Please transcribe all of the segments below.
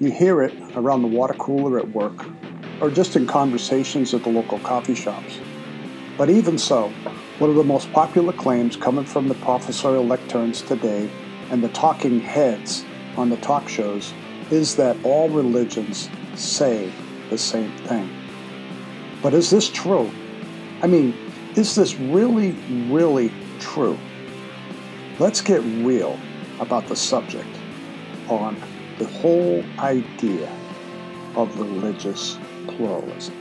You hear it around the water cooler at work, or just in conversations at the local coffee shops. But even so, one of the most popular claims coming from the professorial lecterns today and the talking heads on the talk shows is that all religions say the same thing. But is this true? I mean, is this really, really true? Let's get real about the subject on the whole idea of religious pluralism.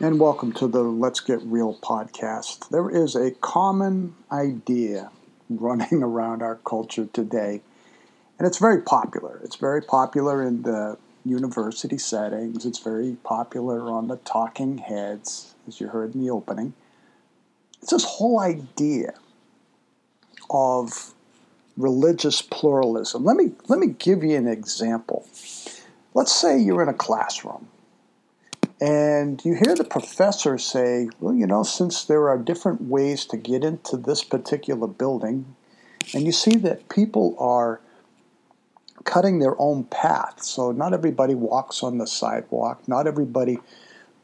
And welcome to the Let's Get Real podcast. There is a common idea running around our culture today, and it's very popular. It's very popular in the university settings, it's very popular on the talking heads, as you heard in the opening. It's this whole idea of religious pluralism. Let me, let me give you an example. Let's say you're in a classroom and you hear the professor say, well, you know, since there are different ways to get into this particular building, and you see that people are cutting their own path. So not everybody walks on the sidewalk, not everybody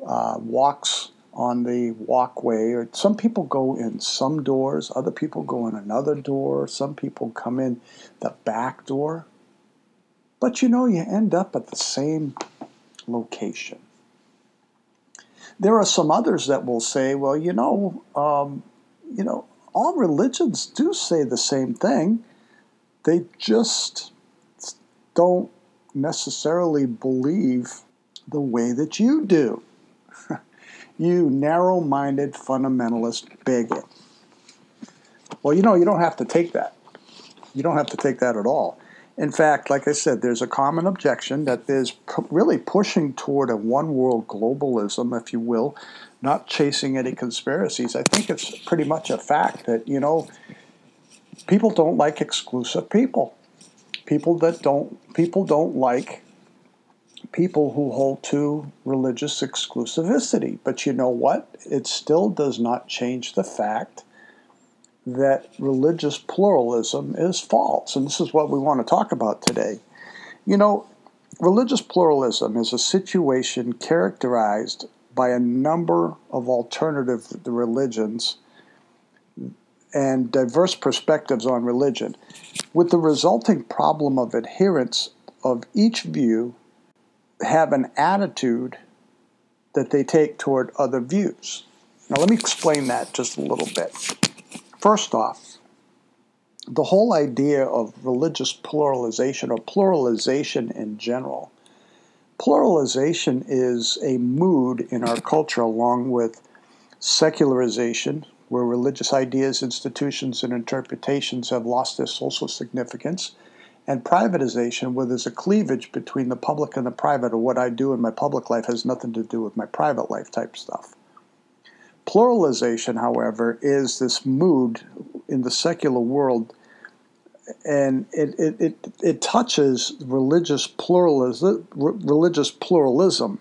uh, walks on the walkway. Or some people go in some doors, other people go in another door, some people come in the back door. But you know, you end up at the same location. There are some others that will say, well, you know, um, you know, all religions do say the same thing. They just don't necessarily believe the way that you do. You narrow minded fundamentalist bigot. Well, you know, you don't have to take that. You don't have to take that at all. In fact, like I said, there's a common objection that there's really pushing toward a one world globalism, if you will, not chasing any conspiracies. I think it's pretty much a fact that, you know, people don't like exclusive people. People that don't people don't like people who hold to religious exclusivity. But you know what? It still does not change the fact that religious pluralism is false. And this is what we want to talk about today. You know, religious pluralism is a situation characterized by a number of alternative religions and diverse perspectives on religion, with the resulting problem of adherents of each view have an attitude that they take toward other views. Now, let me explain that just a little bit. First off, the whole idea of religious pluralization or pluralization in general. Pluralization is a mood in our culture, along with secularization, where religious ideas, institutions, and interpretations have lost their social significance, and privatization, where there's a cleavage between the public and the private, or what I do in my public life has nothing to do with my private life type stuff. Pluralization, however, is this mood in the secular world, and it, it, it, it touches religious pluralism, religious pluralism,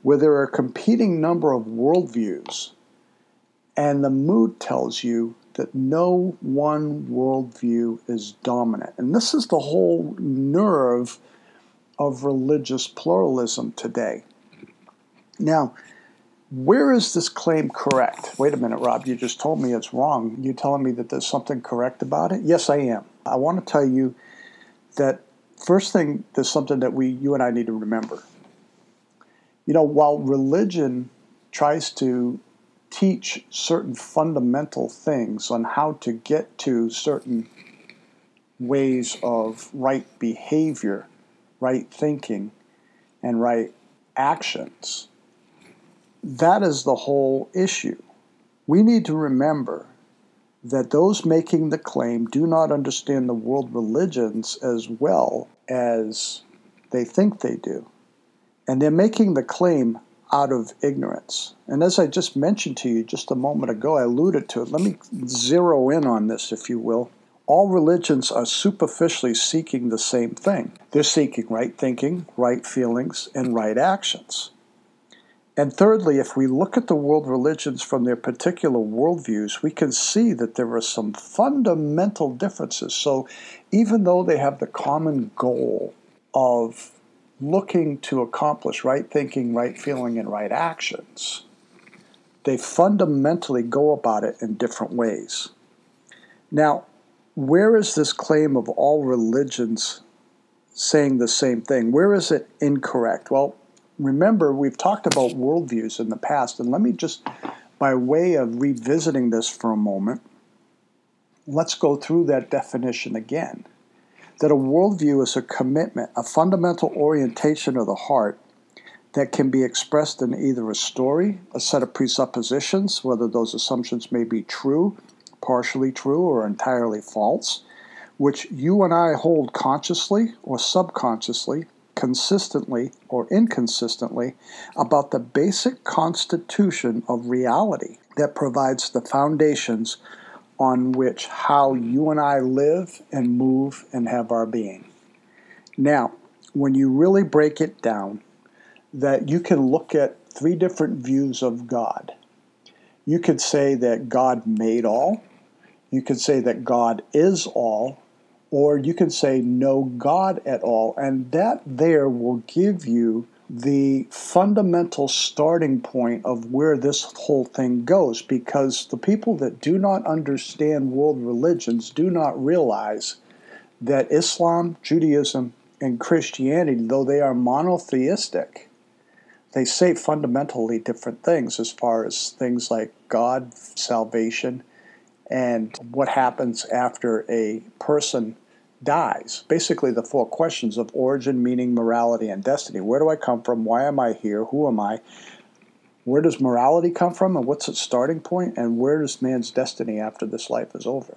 where there are a competing number of worldviews, and the mood tells you that no one worldview is dominant. And this is the whole nerve of religious pluralism today. Now, where is this claim correct? Wait a minute, Rob, you just told me it's wrong. You telling me that there's something correct about it? Yes, I am. I want to tell you that first thing, there's something that we, you and I need to remember. You know, while religion tries to teach certain fundamental things on how to get to certain ways of right behavior, right thinking, and right actions, that is the whole issue. We need to remember that those making the claim do not understand the world religions as well as they think they do. And they're making the claim out of ignorance. And as I just mentioned to you just a moment ago, I alluded to it. Let me zero in on this, if you will. All religions are superficially seeking the same thing. They're seeking right thinking, right feelings, and right actions. And thirdly, if we look at the world religions from their particular worldviews, we can see that there are some fundamental differences. So even though they have the common goal of looking to accomplish right thinking, right feeling, and right actions, they fundamentally go about it in different ways. Now, where is this claim of all religions saying the same thing? Where is it incorrect? Well, remember, we've talked about worldviews in the past, and let me just, by way of revisiting this for a moment, let's go through that definition again. That a worldview is a commitment, a fundamental orientation of the heart that can be expressed in either a story, a set of presuppositions, whether those assumptions may be true, partially true, or entirely false, which you and I hold consciously or subconsciously consistently or inconsistently about the basic constitution of reality that provides the foundations on which how you and I live and move and have our being. Now, when you really break it down, that you can look at three different views of God. You could say that God made all, you could say that God is all, or you can say no God at all. And that there will give you the fundamental starting point of where this whole thing goes because the people that do not understand world religions do not realize that Islam, Judaism, and Christianity, though they are monotheistic, they say fundamentally different things as far as things like God, salvation, and what happens after a person dies. Basically, the four questions of origin, meaning, morality, and destiny. Where do I come from? Why am I here? Who am I? Where does morality come from, and what's its starting point? And where is man's destiny after this life is over?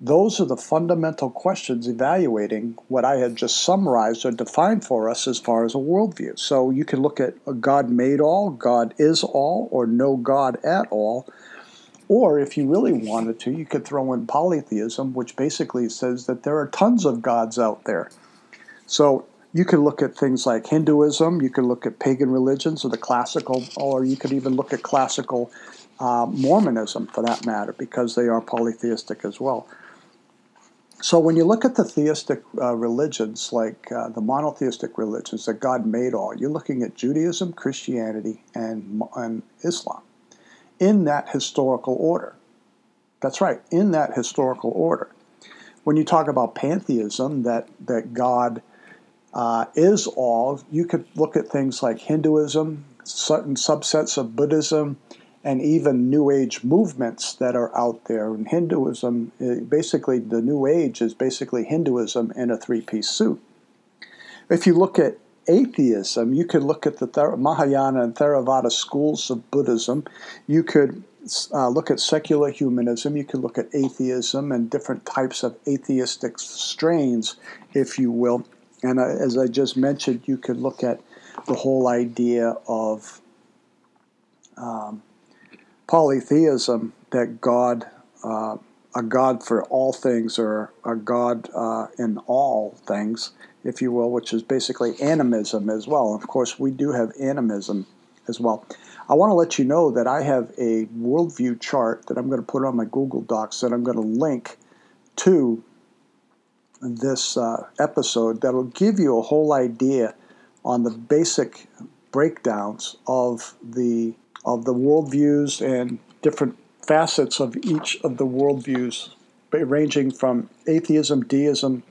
Those are the fundamental questions evaluating what I had just summarized or defined for us as far as a worldview. So you can look at God made all, God is all, or no God at all or if you really wanted to, you could throw in polytheism, which basically says that there are tons of gods out there. So you could look at things like Hinduism, you could look at pagan religions or the classical, or you could even look at classical uh, Mormonism for that matter, because they are polytheistic as well. So when you look at the theistic uh, religions, like uh, the monotheistic religions that God made all, you're looking at Judaism, Christianity, and, and Islam in that historical order. That's right, in that historical order. When you talk about pantheism, that, that God uh, is all, you could look at things like Hinduism, certain subsets of Buddhism, and even New Age movements that are out there. And Hinduism, uh, basically, the New Age is basically Hinduism in a three piece suit. If you look at atheism, you could look at the Mahayana and Theravada schools of Buddhism. You could uh, look at secular humanism. You could look at atheism and different types of atheistic strains, if you will. And uh, as I just mentioned, you could look at the whole idea of um, polytheism that God, uh, a God for all things, or a God uh, in all things if you will, which is basically animism as well. Of course, we do have animism as well. I want to let you know that I have a worldview chart that I'm going to put on my Google Docs that I'm going to link to this uh, episode that'll give you a whole idea on the basic breakdowns of the of the worldviews and different facets of each of the worldviews, ranging from atheism, deism,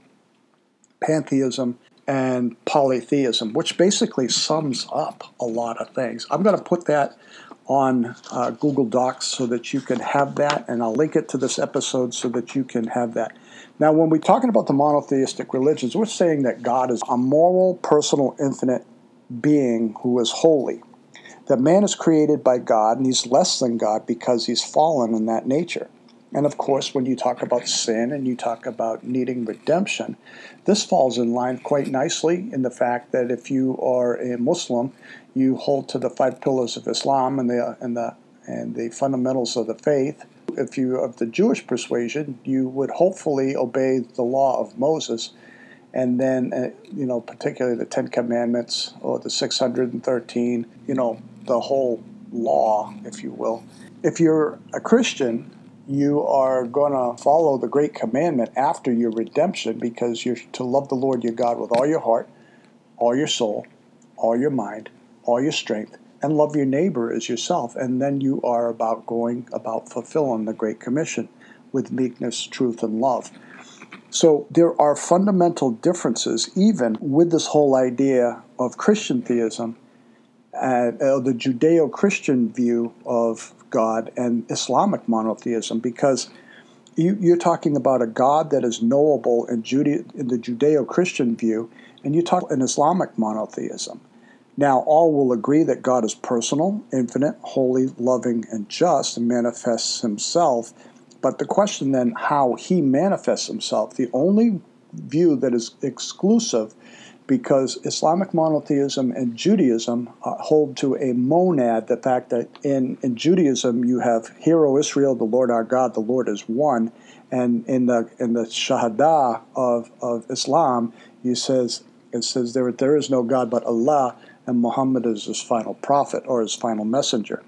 pantheism, and polytheism, which basically sums up a lot of things. I'm going to put that on uh, Google Docs so that you can have that, and I'll link it to this episode so that you can have that. Now, when we're talking about the monotheistic religions, we're saying that God is a moral, personal, infinite being who is holy. That man is created by God and he's less than God because he's fallen in that nature. And of course, when you talk about sin and you talk about needing redemption, this falls in line quite nicely in the fact that if you are a Muslim, you hold to the five pillars of Islam and the and the and the fundamentals of the faith. If you of the Jewish persuasion, you would hopefully obey the law of Moses, and then uh, you know particularly the Ten Commandments or the 613, you know, the whole law, if you will. If you're a Christian, you are going to follow the great commandment after your redemption because you're to love the Lord your God with all your heart, all your soul, all your mind, all your strength, and love your neighbor as yourself. And then you are about going about fulfilling the Great Commission with meekness, truth, and love. So there are fundamental differences, even with this whole idea of Christian theism, uh, the Judeo Christian view of God and Islamic monotheism, because you, are talking about a God that is knowable in, Jude- in the Judeo Christian view, and you talk in Islamic monotheism. Now, all will agree that God is personal, infinite, holy, loving, and just, and manifests himself. But the question then, how he manifests himself, the only view that is exclusive, because Islamic monotheism and Judaism uh, hold to a monad, the fact that in, in Judaism you have Hear O Israel, the Lord our God, the Lord is one. And in the in the Shahada of, of Islam, you says it says there there is no God but Allah, and Muhammad is his final prophet or his final messenger.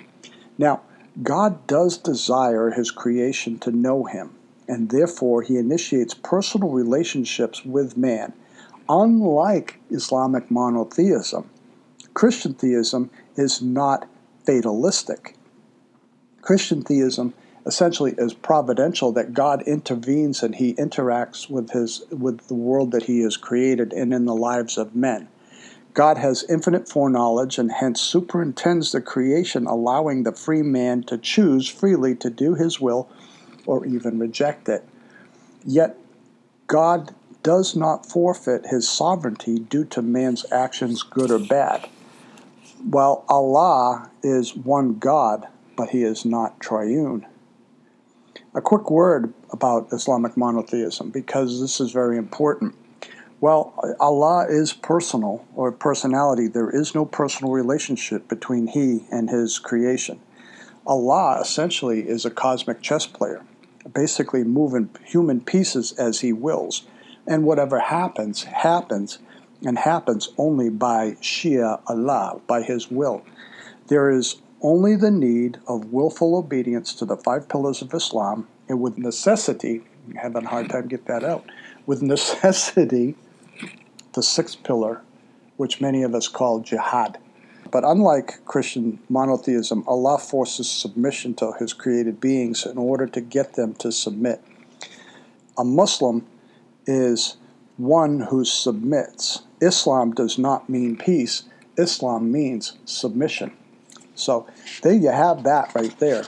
Now, God does desire his creation to know him, and therefore he initiates personal relationships with man. Unlike Islamic monotheism, Christian theism is not fatalistic. Christian theism essentially is providential that God intervenes and he interacts with his with the world that he has created and in the lives of men. God has infinite foreknowledge and hence superintends the creation, allowing the free man to choose freely to do his will or even reject it. Yet, God does not forfeit his sovereignty due to man's actions, good or bad. While Allah is one God, but he is not triune. A quick word about Islamic monotheism, because this is very important. Well, Allah is personal or personality. There is no personal relationship between He and His creation. Allah essentially is a cosmic chess player, basically moving human pieces as He wills. And whatever happens, happens, and happens only by Shia Allah, by His will. There is only the need of willful obedience to the five pillars of Islam, and with necessity, having a hard time get that out, with necessity the sixth pillar, which many of us call jihad. But unlike Christian monotheism, Allah forces submission to His created beings in order to get them to submit. A Muslim is one who submits. Islam does not mean peace, Islam means submission. So there you have that right there.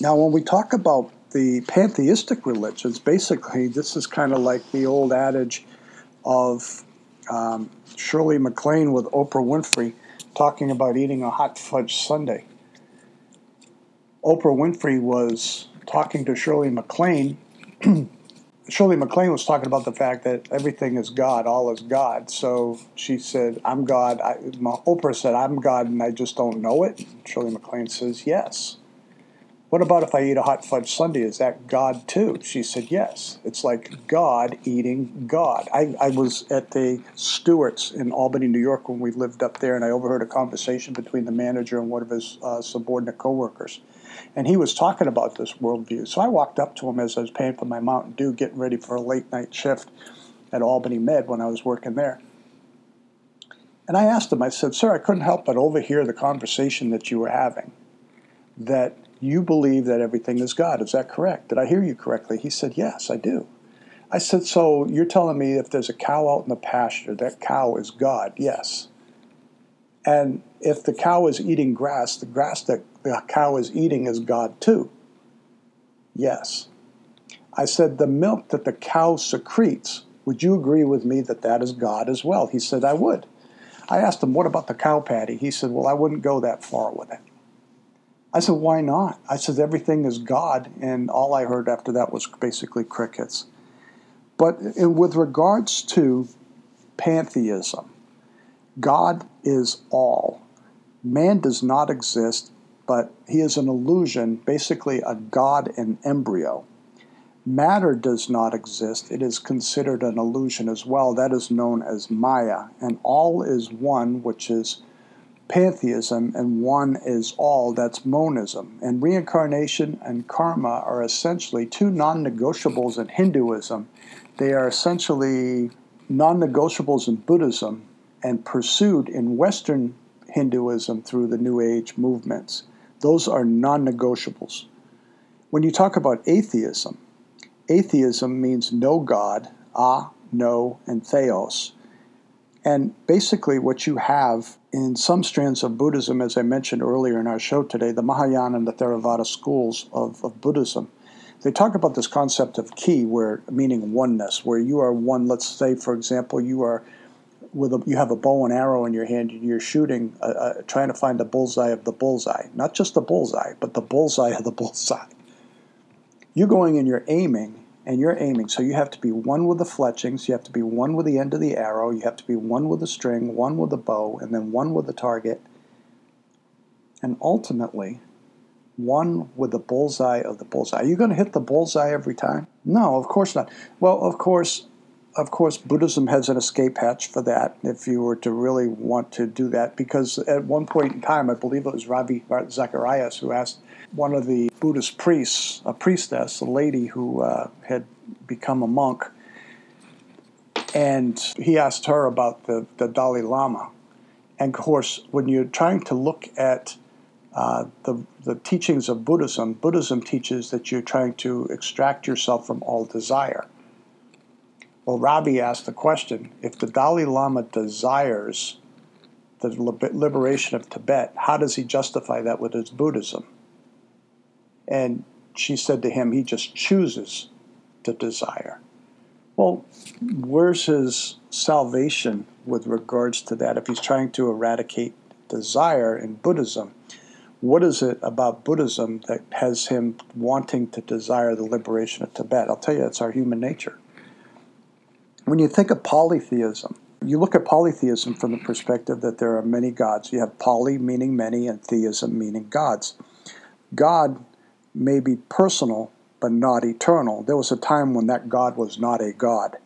Now, when we talk about the pantheistic religions, basically, this is kind of like the old adage of um, Shirley MacLaine with Oprah Winfrey talking about eating a hot fudge sundae. Oprah Winfrey was talking to Shirley MacLaine. Shirley MacLaine was talking about the fact that everything is God, all is God. So she said, I'm God. I, Oprah said, I'm God and I just don't know it. Shirley MacLaine says, Yes. What about if I eat a hot fudge sundae? Is that God too? She said, Yes. It's like God eating God. I, I was at the Stewart's in Albany, New York when we lived up there, and I overheard a conversation between the manager and one of his uh, subordinate coworkers. And he was talking about this worldview. So I walked up to him as I was paying for my Mountain Dew, getting ready for a late night shift at Albany Med when I was working there. And I asked him, I said, Sir, I couldn't help but overhear the conversation that you were having. That you believe that everything is God. Is that correct? Did I hear you correctly? He said, Yes, I do. I said, So you're telling me if there's a cow out in the pasture, that cow is God? Yes. And if the cow is eating grass, the grass that the cow is eating is God too? Yes. I said, The milk that the cow secretes, would you agree with me that that is God as well? He said, I would. I asked him, What about the cow patty? He said, Well, I wouldn't go that far with it. I said, why not? I said, everything is God. And all I heard after that was basically crickets. But with regards to pantheism, God is all. Man does not exist, but he is an illusion, basically a God in embryo. Matter does not exist. It is considered an illusion as well. That is known as Maya. And all is one, which is pantheism and one is all, that's monism. And reincarnation and karma are essentially two non negotiables in Hinduism. They are essentially non negotiables in Buddhism and pursued in Western Hinduism through the New Age movements. Those are non negotiables. When you talk about atheism, atheism means no God, ah, no, and theos. And basically, what you have in some strands of Buddhism, as I mentioned earlier in our show today, the Mahayana and the Theravada schools of, of Buddhism, they talk about this concept of ki, where meaning oneness, where you are one. Let's say, for example, you are with a, you have a bow and arrow in your hand and you're shooting, uh, uh, trying to find the bullseye of the bullseye, not just the bullseye, but the bullseye of the bullseye. You're going and you're aiming, and you're aiming. So you have to be one with the fletchings, you have to be one with the end of the arrow, you have to be one with the string, one with the bow, and then one with the target, and ultimately one with the bullseye of the bullseye. Are you going to hit the bullseye every time? No, of course not. Well, of course, of course, Buddhism has an escape hatch for that. If you were to really want to do that, because at one point in time, I believe it was Ravi Zacharias who asked one of the Buddhist priests, a priestess, a lady who uh, had become a monk, and he asked her about the, the Dalai Lama. And of course, when you're trying to look at uh, the, the teachings of Buddhism, Buddhism teaches that you're trying to extract yourself from all desire. Well, Ravi asked the question if the Dalai Lama desires the liberation of Tibet, how does he justify that with his Buddhism? And she said to him, he just chooses to desire. Well, where's his salvation with regards to that if he's trying to eradicate desire in Buddhism? What is it about Buddhism that has him wanting to desire the liberation of Tibet? I'll tell you, it's our human nature. When you think of polytheism, you look at polytheism from the perspective that there are many gods. You have poly meaning many and theism meaning gods. God may be personal but not eternal. There was a time when that God was not a God.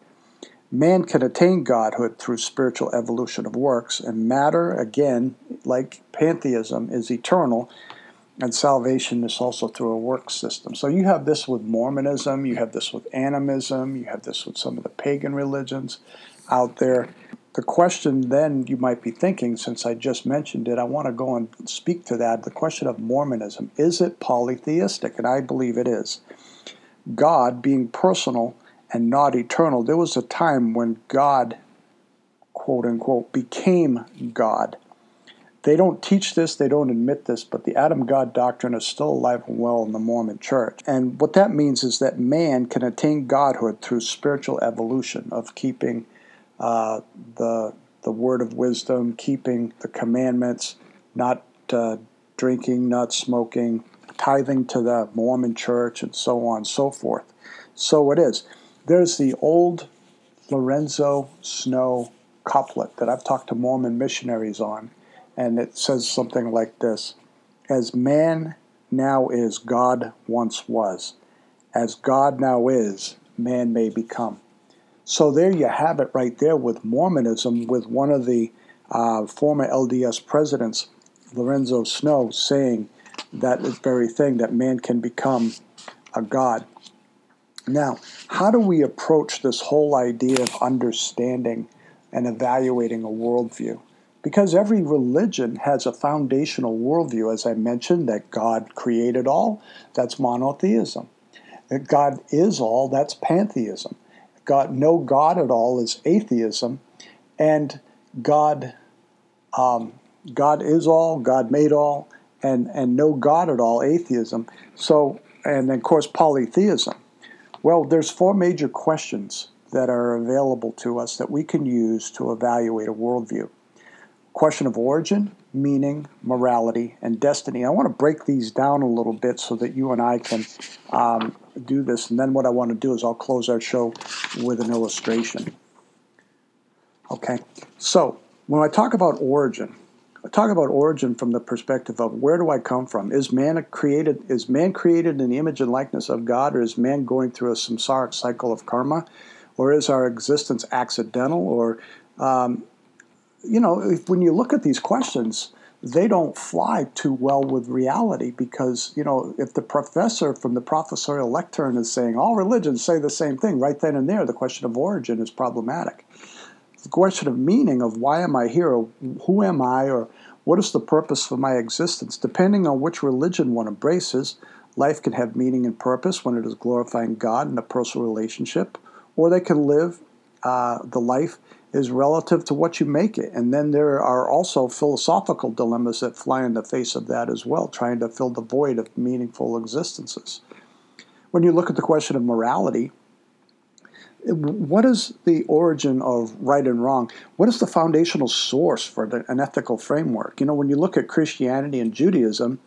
Man can attain godhood through spiritual evolution of works, and matter, again, like pantheism, is eternal, and salvation is also through a work system. So you have this with Mormonism, you have this with animism, you have this with some of the pagan religions out there the question then you might be thinking, since I just mentioned it, I want to go and speak to that. The question of Mormonism is it polytheistic? And I believe it is. God being personal and not eternal, there was a time when God, quote unquote, became God. They don't teach this, they don't admit this, but the Adam God doctrine is still alive and well in the Mormon church. And what that means is that man can attain godhood through spiritual evolution of keeping uh, the the word of wisdom, keeping the commandments, not uh, drinking, not smoking, tithing to the Mormon church, and so on and so forth. So it is. There's the old Lorenzo Snow couplet that I've talked to Mormon missionaries on, and it says something like this As man now is, God once was. As God now is, man may become. So there you have it right there with Mormonism, with one of the uh, former LDS presidents, Lorenzo Snow, saying that very thing that man can become a god. Now, how do we approach this whole idea of understanding and evaluating a worldview? Because every religion has a foundational worldview, as I mentioned, that God created all, that's monotheism. That God is all, that's pantheism. God, no God at all is atheism, and God, um, God is all, God made all, and and no God at all, atheism. So, and of course polytheism. Well, there's four major questions that are available to us that we can use to evaluate a worldview. Question of origin, meaning, morality, and destiny. I want to break these down a little bit so that you and I can um, do this. And then what I want to do is I'll close our show with an illustration. Okay, so when I talk about origin, I talk about origin from the perspective of where do I come from? Is man created? Is man created in the image and likeness of God, or is man going through a samsaric cycle of karma, or is our existence accidental? Or, um, you know, if, when you look at these questions, they don't fly too well with reality because, you know, if the professor from the professorial lectern is saying all religions say the same thing, right then and there, the question of origin is problematic. The question of meaning, of why am I here, or who am I, or what is the purpose for my existence, depending on which religion one embraces, life can have meaning and purpose when it is glorifying God in a personal relationship, or they can live uh, the life is relative to what you make it. And then there are also philosophical dilemmas that fly in the face of that as well, trying to fill the void of meaningful existences. When you look at the question of morality, what is the origin of right and wrong? What is the foundational source for the, an ethical framework? You know, when you look at Christianity and Judaism,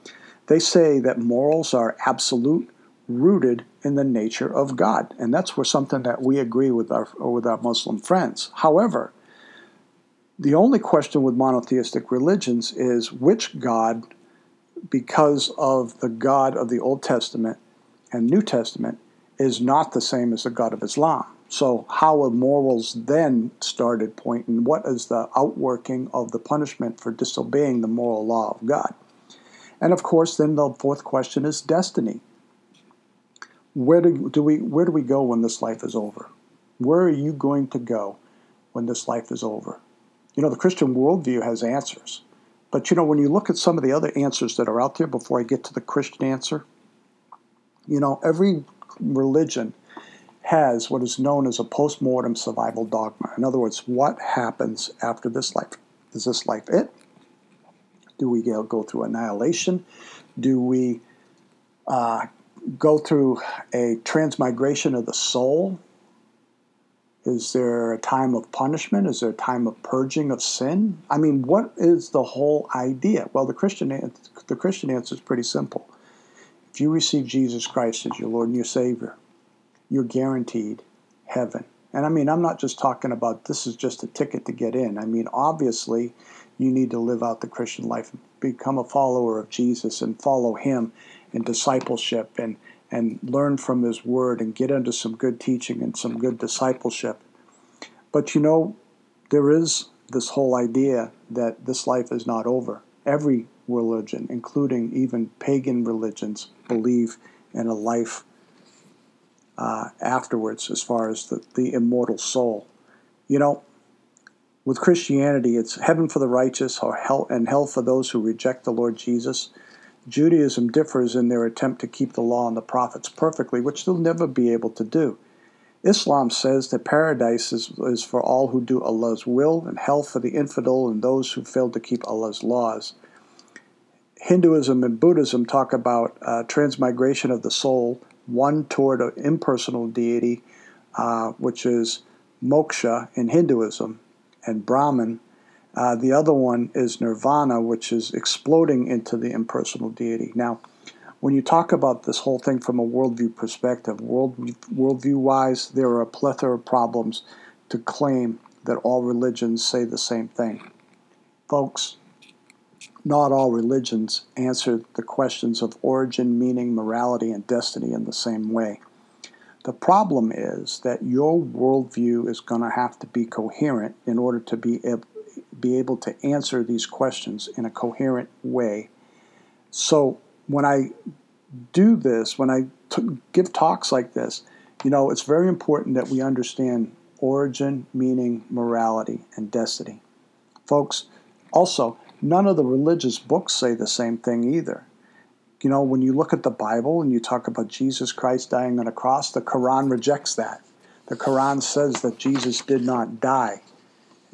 they say that morals are absolute, rooted in the nature of God. And that's where something that we agree with our, with our Muslim friends. However, the only question with monotheistic religions is which God, because of the God of the Old Testament and New Testament, is not the same as the God of Islam. So, how are morals then started pointing? What is the outworking of the punishment for disobeying the moral law of God? And of course, then the fourth question is destiny where do, do we where do we go when this life is over? Where are you going to go when this life is over? You know, the Christian worldview has answers. But you know, when you look at some of the other answers that are out there before I get to the Christian answer, you know, every religion has what is known as a post-mortem survival dogma. In other words, what happens after this life? Is this life it? Do we go through annihilation? Do we uh, go through a transmigration of the soul? Is there a time of punishment? Is there a time of purging of sin? I mean, what is the whole idea? Well, the Christian the Christian answer is pretty simple. If you receive Jesus Christ as your Lord and your Savior, you're guaranteed heaven. And I mean, I'm not just talking about this is just a ticket to get in. I mean, obviously, you need to live out the Christian life, become a follower of Jesus, and follow Him in discipleship and, and learn from His Word and get into some good teaching and some good discipleship. But you know, there is this whole idea that this life is not over. Every religion, including even pagan religions, believe in a life uh, afterwards as far as the, the immortal soul. You know, with Christianity, it's heaven for the righteous or hell and hell for those who reject the Lord Jesus. Judaism differs in their attempt to keep the law and the prophets perfectly, which they'll never be able to do. Islam says that paradise is, is for all who do Allah's will, and hell for the infidel and those who fail to keep Allah's laws. Hinduism and Buddhism talk about uh, transmigration of the soul, one toward an impersonal deity, uh, which is moksha in Hinduism, and Brahman uh, the other one is nirvana, which is exploding into the impersonal deity. Now, when you talk about this whole thing from a worldview perspective, world, worldview wise, there are a plethora of problems to claim that all religions say the same thing. Folks, not all religions answer the questions of origin, meaning, morality, and destiny in the same way. The problem is that your worldview is going to have to be coherent in order to be be able to answer these questions in a coherent way. So when I do this, when I t- give talks like this, you know, it's very important that we understand origin, meaning, morality, and destiny. Folks, also, none of the religious books say the same thing either. You know, when you look at the Bible and you talk about Jesus Christ dying on a cross, the Quran rejects that. The Quran says that Jesus did not die.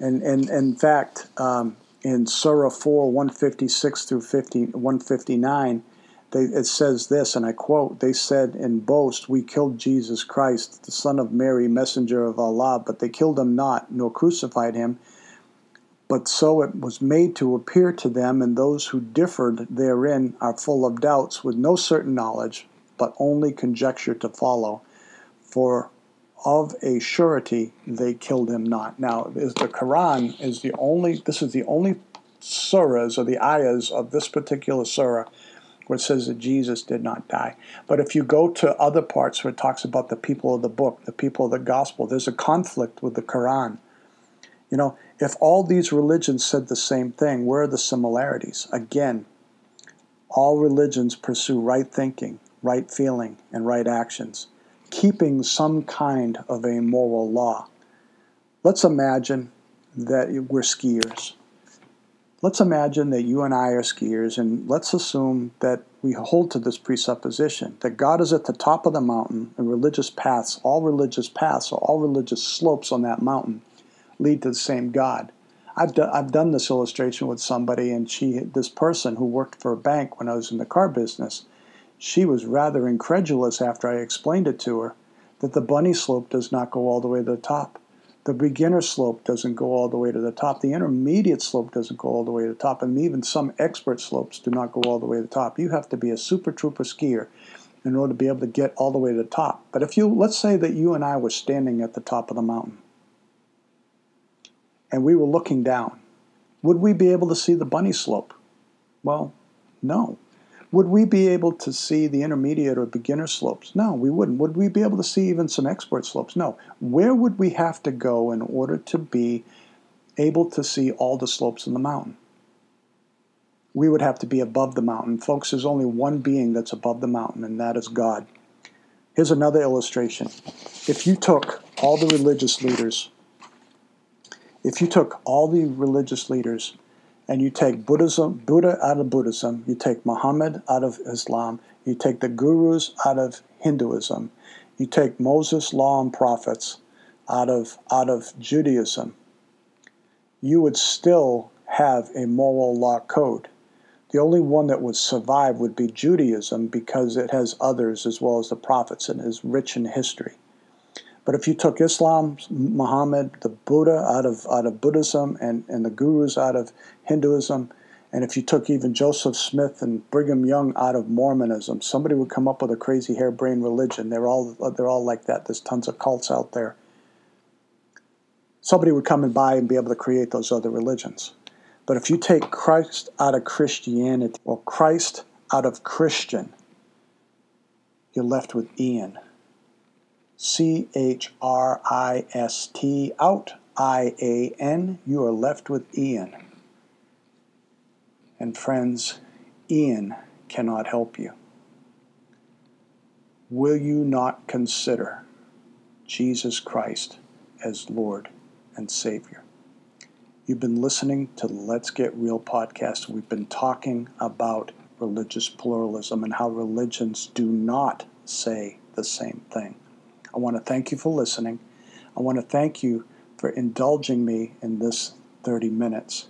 And, and, in fact, um, in Surah 4, 156 through 50, 159, they, it says this, and I quote, They said in boast, We killed Jesus Christ, the Son of Mary, messenger of Allah, but they killed him not, nor crucified him. But so it was made to appear to them, and those who differed therein are full of doubts, with no certain knowledge, but only conjecture to follow. For of a surety they killed him not. Now, is the Quran is the only. This is the only surahs or the ayahs of this particular surah where it says that Jesus did not die. But if you go to other parts where it talks about the people of the book, the people of the gospel, there's a conflict with the Quran. You know, if all these religions said the same thing, where are the similarities? Again, all religions pursue right thinking, right feeling, and right actions, keeping some kind of a moral law. Let's imagine that we're skiers. Let's imagine that you and I are skiers, and let's assume that we hold to this presupposition that God is at the top of the mountain, and religious paths, all religious paths, all religious slopes on that mountain lead to the same God. I've, do, I've done this illustration with somebody, and she, this person who worked for a bank when I was in the car business, she was rather incredulous after I explained it to her that the bunny slope does not go all the way to the top. The beginner slope doesn't go all the way to the top. The intermediate slope doesn't go all the way to the top. And even some expert slopes do not go all the way to the top. You have to be a super trooper skier in order to be able to get all the way to the top. But if you, let's say that you and I were standing at the top of the mountain and we were looking down, would we be able to see the bunny slope? Well, no. Would we be able to see the intermediate or beginner slopes? No, we wouldn't. Would we be able to see even some expert slopes? No. Where would we have to go in order to be able to see all the slopes in the mountain? We would have to be above the mountain. Folks, there's only one being that's above the mountain, and that is God. Here's another illustration. If you took all the religious leaders, if you took all the religious leaders and you take Buddhism, Buddha out of Buddhism, you take Muhammad out of Islam, you take the gurus out of Hinduism, you take Moses' law and prophets out of out of Judaism, you would still have a moral law code. The only one that would survive would be Judaism because it has others as well as the prophets and is rich in history. But if you took Islam, Muhammad, the Buddha out of out of Buddhism, and, and the gurus out of Hinduism, and if you took even Joseph Smith and Brigham Young out of Mormonism, somebody would come up with a crazy harebrained religion. They're all they're all like that. There's tons of cults out there. Somebody would come and buy and be able to create those other religions. But if you take Christ out of Christianity or Christ out of Christian, you're left with Ian. C H R I S T out I A N, you are left with Ian. And friends, Ian cannot help you. Will you not consider Jesus Christ as Lord and Savior? You've been listening to the Let's Get Real podcast. We've been talking about religious pluralism and how religions do not say the same thing. I want to thank you for listening. I want to thank you for indulging me in this 30 minutes.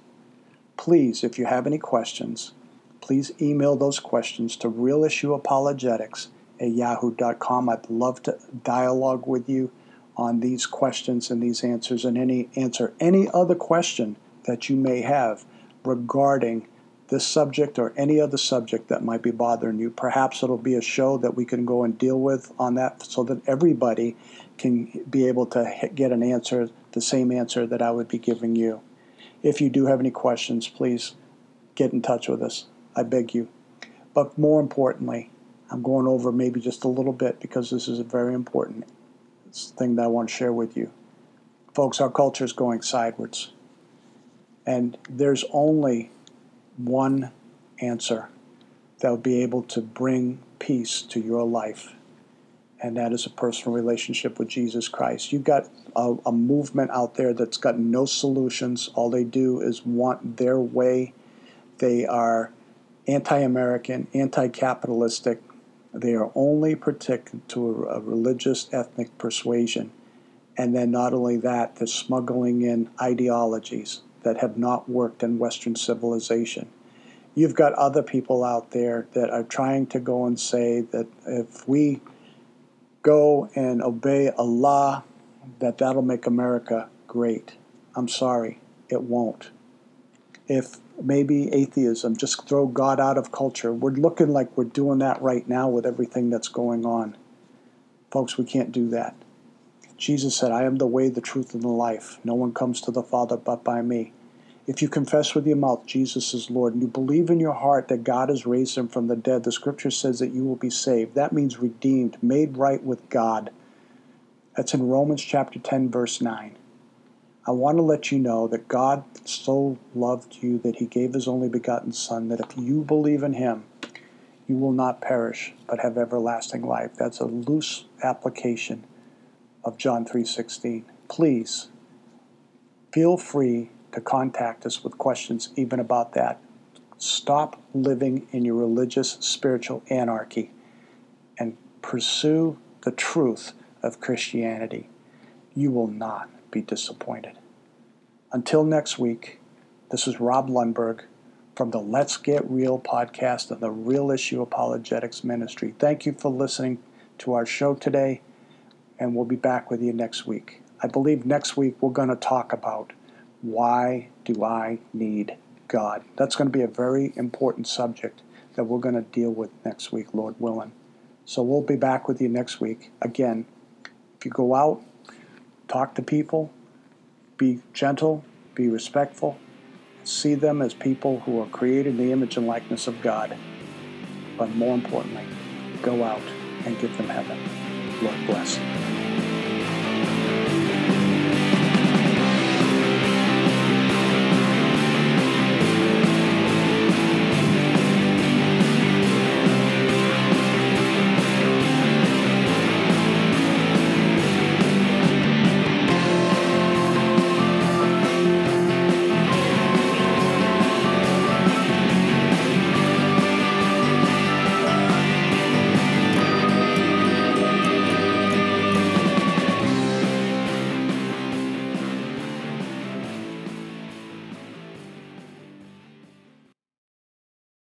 Please, if you have any questions, please email those questions to realissueapologetics at yahoo.com. I'd love to dialogue with you on these questions and these answers and any answer any other question that you may have regarding this subject or any other subject that might be bothering you. Perhaps it'll be a show that we can go and deal with on that so that everybody can be able to get an answer, the same answer that I would be giving you. If you do have any questions, please get in touch with us. I beg you. But more importantly, I'm going over maybe just a little bit because this is a very important thing that I want to share with you. Folks, our culture is going sideways. And there's only one answer that will be able to bring peace to your life, and that is a personal relationship with Jesus Christ. You've got a, a movement out there that's got no solutions. All they do is want their way. They are anti American, anti capitalistic. They are only protected to a, a religious, ethnic persuasion. And then, not only that, they're smuggling in ideologies that have not worked in Western civilization. You've got other people out there that are trying to go and say that if we go and obey Allah, that that'll make America great. I'm sorry, it won't. If maybe atheism, just throw God out of culture. We're looking like we're doing that right now with everything that's going on. Folks, we can't do that. Jesus said, I am the way, the truth, and the life. No one comes to the Father but by me. If you confess with your mouth Jesus is Lord and you believe in your heart that God has raised him from the dead, the scripture says that you will be saved. That means redeemed, made right with God. That's in Romans chapter 10, verse 9. I want to let you know that God so loved you that he gave his only begotten Son, that if you believe in him, you will not perish but have everlasting life. That's a loose application of John 3:16. Please feel free to contact us with questions even about that. Stop living in your religious spiritual anarchy and pursue the truth of Christianity. You will not be disappointed. Until next week, this is Rob Lundberg from the Let's Get Real podcast of the Real Issue Apologetics Ministry. Thank you for listening to our show today, and we'll be back with you next week. I believe next week we're going to talk about why do I need God? That's going to be a very important subject that we're going to deal with next week, Lord willing. So we'll be back with you next week. Again, if you go out, talk to people, be gentle, be respectful, see them as people who are created in the image and likeness of God. But more importantly, go out and give them heaven. Lord bless.